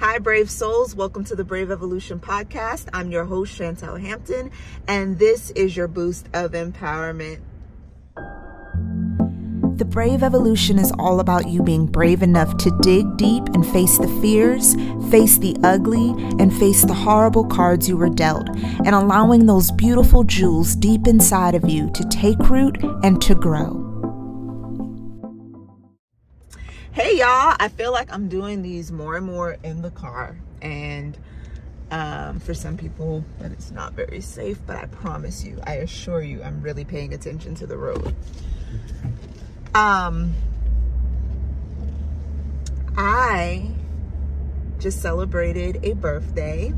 Hi, brave souls. Welcome to the Brave Evolution podcast. I'm your host, Chantel Hampton, and this is your boost of empowerment. The Brave Evolution is all about you being brave enough to dig deep and face the fears, face the ugly, and face the horrible cards you were dealt, and allowing those beautiful jewels deep inside of you to take root and to grow. Hey y'all, I feel like I'm doing these more and more in the car and um, for some people that it's not very safe, but I promise you, I assure you, I'm really paying attention to the road. Um, I just celebrated a birthday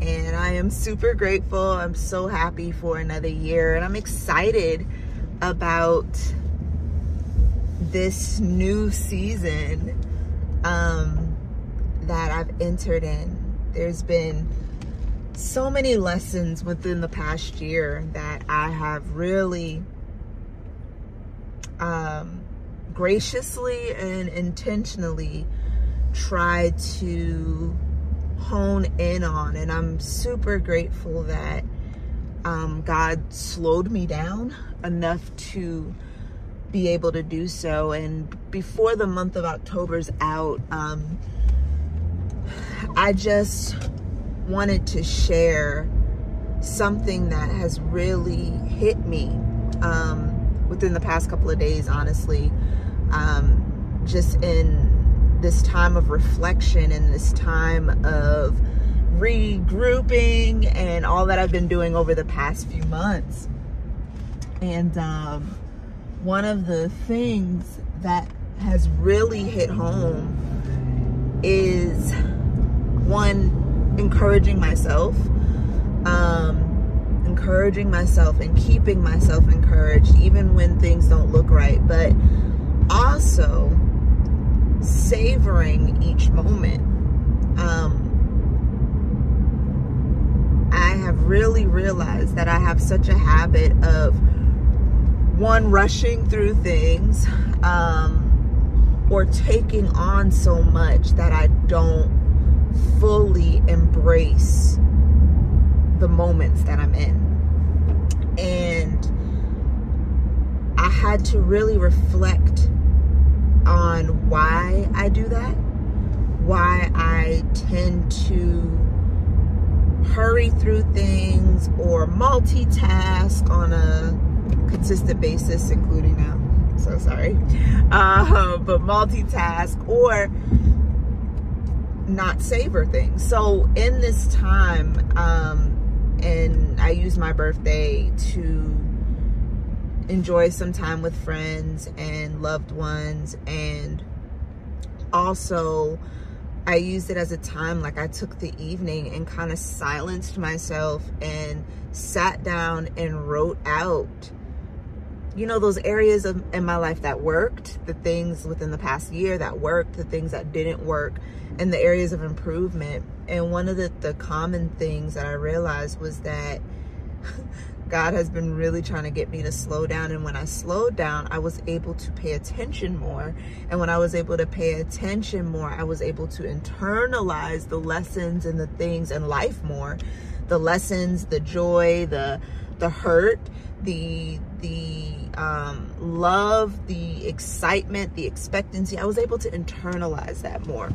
and I am super grateful. I'm so happy for another year and I'm excited about this new season um, that I've entered in. There's been so many lessons within the past year that I have really um, graciously and intentionally tried to hone in on. And I'm super grateful that um, God slowed me down enough to be able to do so. And before the month of October's out, um, I just wanted to share something that has really hit me um, within the past couple of days, honestly. Um, just in this time of reflection and this time of regrouping and all that I've been doing over the past few months. And um, one of the things that has really hit home is one encouraging myself um, encouraging myself and keeping myself encouraged even when things don't look right but also savoring each moment. Um, I have really realized that I have such a habit of one rushing through things um, or taking on so much that I don't fully embrace the moments that I'm in. And I had to really reflect on why I do that, why I tend to hurry through things or multitask on a consistent basis, including now. So sorry. Uh, but multitask or not savor things. So in this time, um, and I use my birthday to enjoy some time with friends and loved ones and also I used it as a time like I took the evening and kind of silenced myself and sat down and wrote out you know, those areas of in my life that worked, the things within the past year that worked, the things that didn't work, and the areas of improvement. And one of the, the common things that I realized was that God has been really trying to get me to slow down. And when I slowed down, I was able to pay attention more. And when I was able to pay attention more, I was able to internalize the lessons and the things in life more. The lessons, the joy, the the hurt, the the um, love, the excitement, the expectancy. I was able to internalize that more.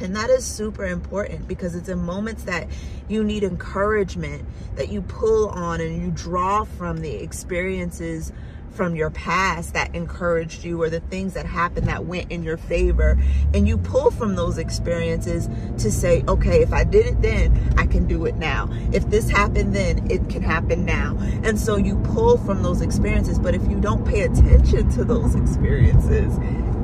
And that is super important because it's in moments that you need encouragement that you pull on and you draw from the experiences from your past that encouraged you or the things that happened that went in your favor. And you pull from those experiences to say, okay, if I did it then, I can do it now. If this happened then, it can happen now. And so you pull from those experiences. But if you don't pay attention to those experiences,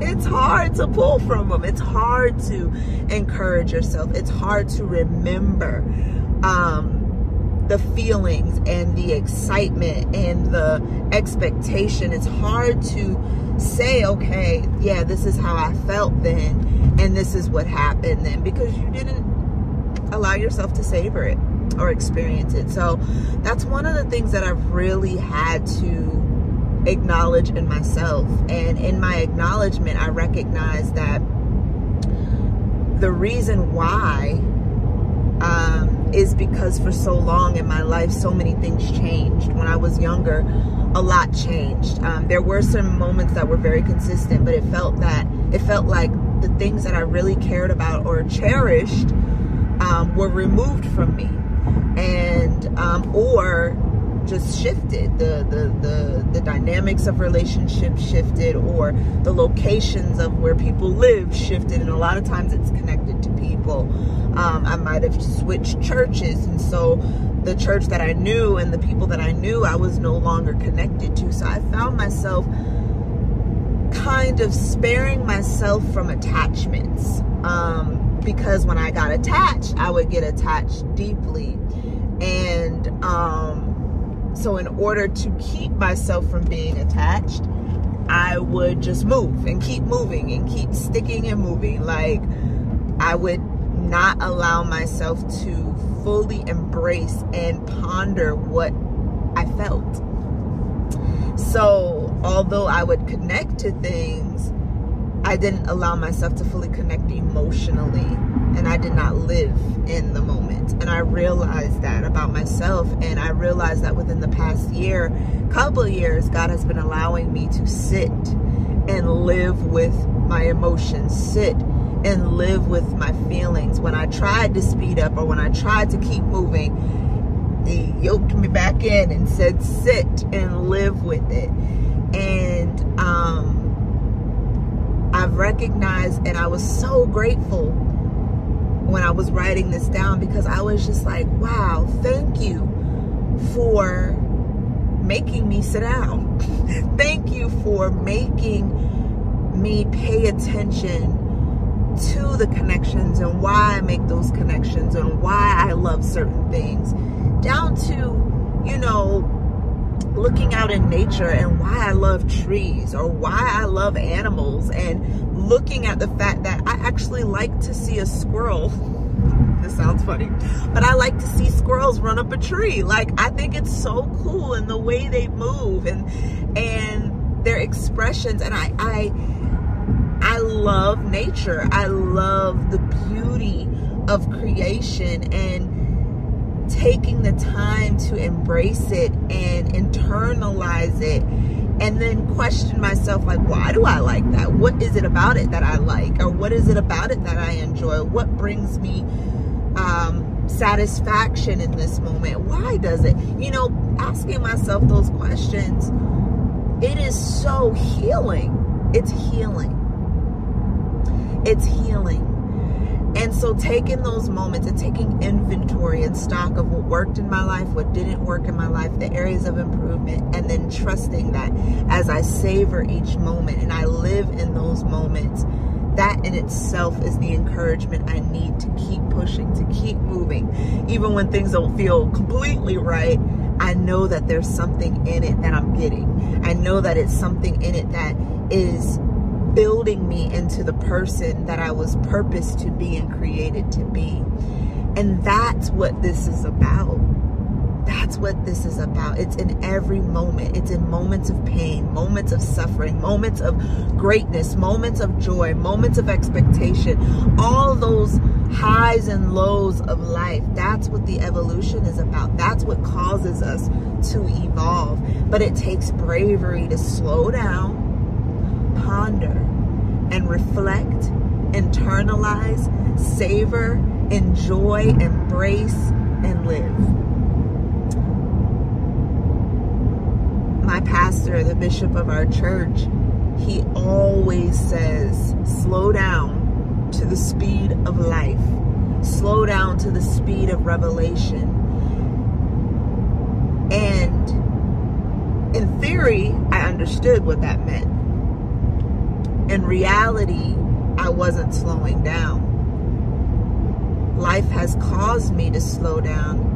it's hard to pull from them. It's hard to encourage yourself. It's hard to remember. Um, the feelings and the excitement and the expectation. It's hard to say, okay, yeah, this is how I felt then, and this is what happened then, because you didn't allow yourself to savor it or experience it. So that's one of the things that I've really had to acknowledge in myself. And in my acknowledgement, I recognize that the reason why um, is because for so long in my life, so many things changed. When I was younger, a lot changed. Um, there were some moments that were very consistent, but it felt that it felt like the things that I really cared about or cherished um, were removed from me, and um, or just shifted. The, the the the dynamics of relationships shifted, or the locations of where people live shifted, and a lot of times it's connected people. Um, I might have switched churches, and so the church that I knew and the people that I knew, I was no longer connected to. So I found myself kind of sparing myself from attachments. Um, because when I got attached, I would get attached deeply. And um, so, in order to keep myself from being attached, I would just move and keep moving and keep sticking and moving. Like, I would not allow myself to fully embrace and ponder what I felt. So, although I would connect to things, I didn't allow myself to fully connect emotionally and I did not live in the moment. And I realized that about myself and I realized that within the past year, couple years, God has been allowing me to sit and live with my emotions, sit and live with my feelings. When I tried to speed up or when I tried to keep moving, he yoked me back in and said, sit and live with it. And um, I've recognized and I was so grateful when I was writing this down because I was just like, wow, thank you for making me sit down. thank you for making me pay attention to the connections and why I make those connections and why I love certain things, down to, you know, looking out in nature and why I love trees or why I love animals and looking at the fact that I actually like to see a squirrel. this sounds funny, but I like to see squirrels run up a tree. Like I think it's so cool and the way they move and and their expressions and I I love nature. I love the beauty of creation and taking the time to embrace it and internalize it and then question myself like why do i like that? What is it about it that i like? Or what is it about it that i enjoy? What brings me um, satisfaction in this moment? Why does it? You know asking myself those questions it is so healing. It's healing it's healing and so taking those moments and taking inventory and stock of what worked in my life, what didn't work in my life, the areas of improvement, and then trusting that as I savor each moment and I live in those moments, that in itself is the encouragement I need to keep pushing, to keep moving. Even when things don't feel completely right, I know that there's something in it that I'm getting. I know that it's something in it that is building me into the person that I was purposed to be and created to be. And that's what this is about. That's what this is about. It's in every moment. It's in moments of pain, moments of suffering, moments of greatness, moments of joy, moments of expectation. All those highs and lows of life. That's what the evolution is about. That's what causes us to evolve. But it takes bravery to slow down ponder and reflect, internalize, savor, enjoy, embrace, and live. My pastor, the bishop of our church, he always says, slow down to the speed of life, slow down to the speed of revelation. And in theory, I understood what that meant in reality, I wasn't slowing down. Life has caused me to slow down.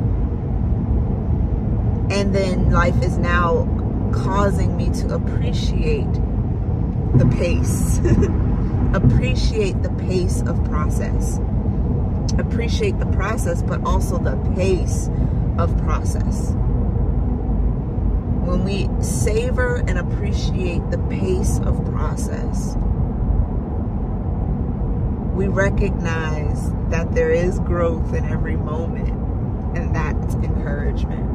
And then life is now causing me to appreciate the pace. appreciate the pace of process. Appreciate the process, but also the pace of process when we savor and appreciate the pace of process, we recognize that there is growth in every moment, and that's encouragement.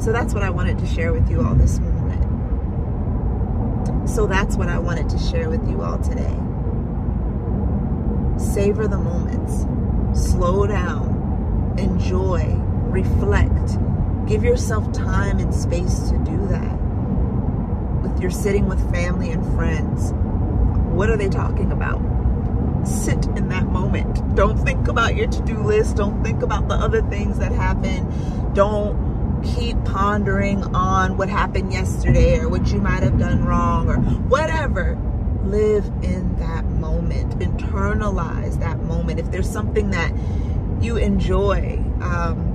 So that's what I wanted to share with you all this morning. So that's what I wanted to share with you all today. Savor the moments, slow down, enjoy, reflect. Give yourself time and space to do that. If you're sitting with family and friends, what are they talking about? Sit in that moment. Don't think about your to do list. Don't think about the other things that happen. Don't keep pondering on what happened yesterday or what you might have done wrong or whatever. Live in that moment. Internalize that moment. If there's something that you enjoy, um,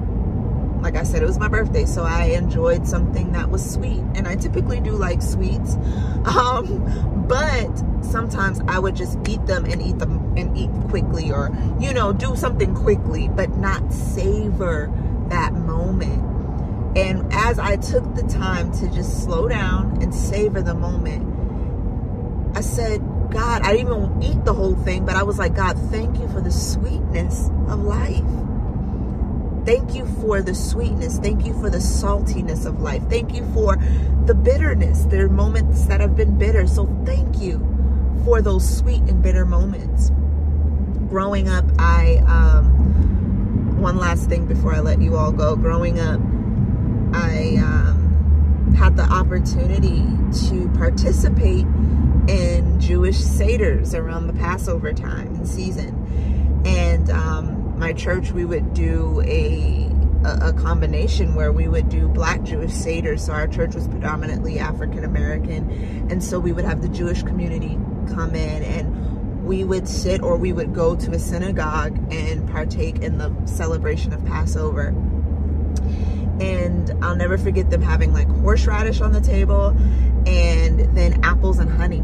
like I said, it was my birthday, so I enjoyed something that was sweet. And I typically do like sweets. Um, but sometimes I would just eat them and eat them and eat quickly or, you know, do something quickly, but not savor that moment. And as I took the time to just slow down and savor the moment, I said, God, I didn't even eat the whole thing, but I was like, God, thank you for the sweetness of life. Thank you for the sweetness. Thank you for the saltiness of life. Thank you for the bitterness. There are moments that have been bitter. So thank you for those sweet and bitter moments. Growing up, I, um, one last thing before I let you all go. Growing up, I um, had the opportunity to participate in Jewish Seders around the Passover time and season. And um, my church, we would do a, a, combination where we would do black Jewish Seders. So our church was predominantly African American. And so we would have the Jewish community come in and we would sit or we would go to a synagogue and partake in the celebration of Passover and I'll never forget them having like horseradish on the table and then apples and honey.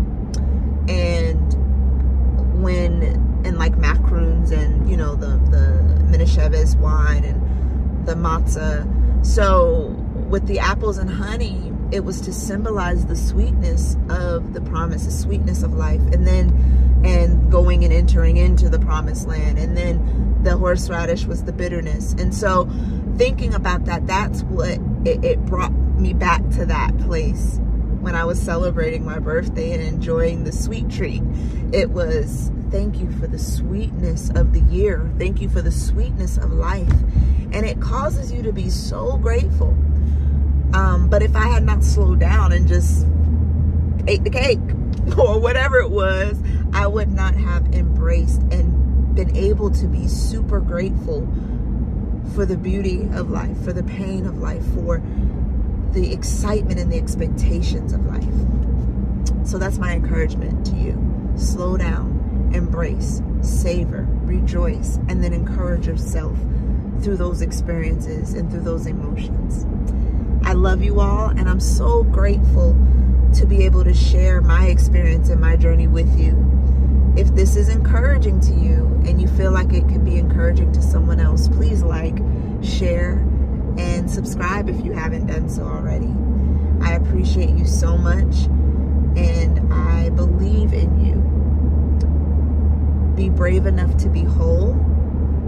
And when and like macaroons and you know the the Manischewitz wine and the matzah. So with the apples and honey, it was to symbolize the sweetness of the promise, the sweetness of life, and then and going and entering into the promised land, and then the horseradish was the bitterness, and so thinking about that, that's what it, it brought me back to that place when I was celebrating my birthday and enjoying the sweet treat. It was thank you for the sweetness of the year. Thank you for the sweetness of life. And it causes you to be so grateful. Um, but if I had not slowed down and just ate the cake or whatever it was, I would not have embraced and been able to be super grateful for the beauty of life, for the pain of life, for the excitement and the expectations of life. So that's my encouragement to you. Slow down, embrace, savor, rejoice, and then encourage yourself through those experiences and through those emotions. I love you all, and I'm so grateful to be able to share my experience and my journey with you if this is encouraging to you and you feel like it could be encouraging to someone else, please like, share, and subscribe if you haven't done so already. I appreciate you so much and I believe in you. Be brave enough to be whole,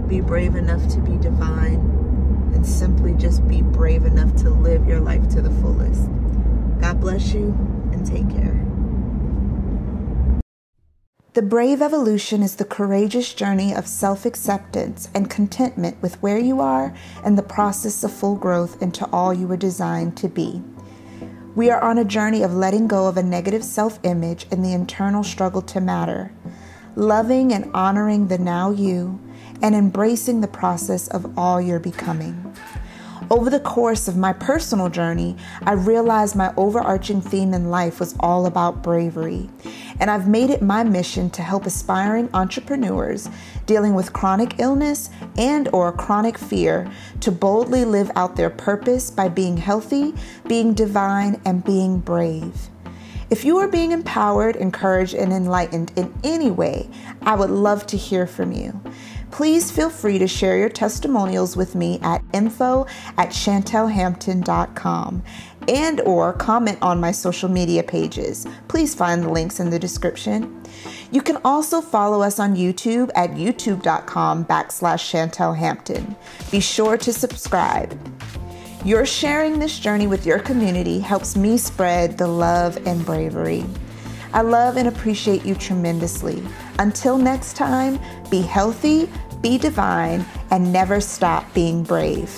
be brave enough to be divine, and simply just be brave enough to live your life to the fullest. God bless you and take care. The brave evolution is the courageous journey of self acceptance and contentment with where you are and the process of full growth into all you were designed to be. We are on a journey of letting go of a negative self image and the internal struggle to matter, loving and honoring the now you, and embracing the process of all you're becoming. Over the course of my personal journey, I realized my overarching theme in life was all about bravery. And I've made it my mission to help aspiring entrepreneurs dealing with chronic illness and or chronic fear to boldly live out their purpose by being healthy, being divine, and being brave. If you are being empowered, encouraged, and enlightened in any way, I would love to hear from you please feel free to share your testimonials with me at info at chantelhampton.com and or comment on my social media pages. Please find the links in the description. You can also follow us on YouTube at youtube.com backslash Chantel Hampton. Be sure to subscribe. Your sharing this journey with your community helps me spread the love and bravery. I love and appreciate you tremendously. Until next time, be healthy, be divine, and never stop being brave.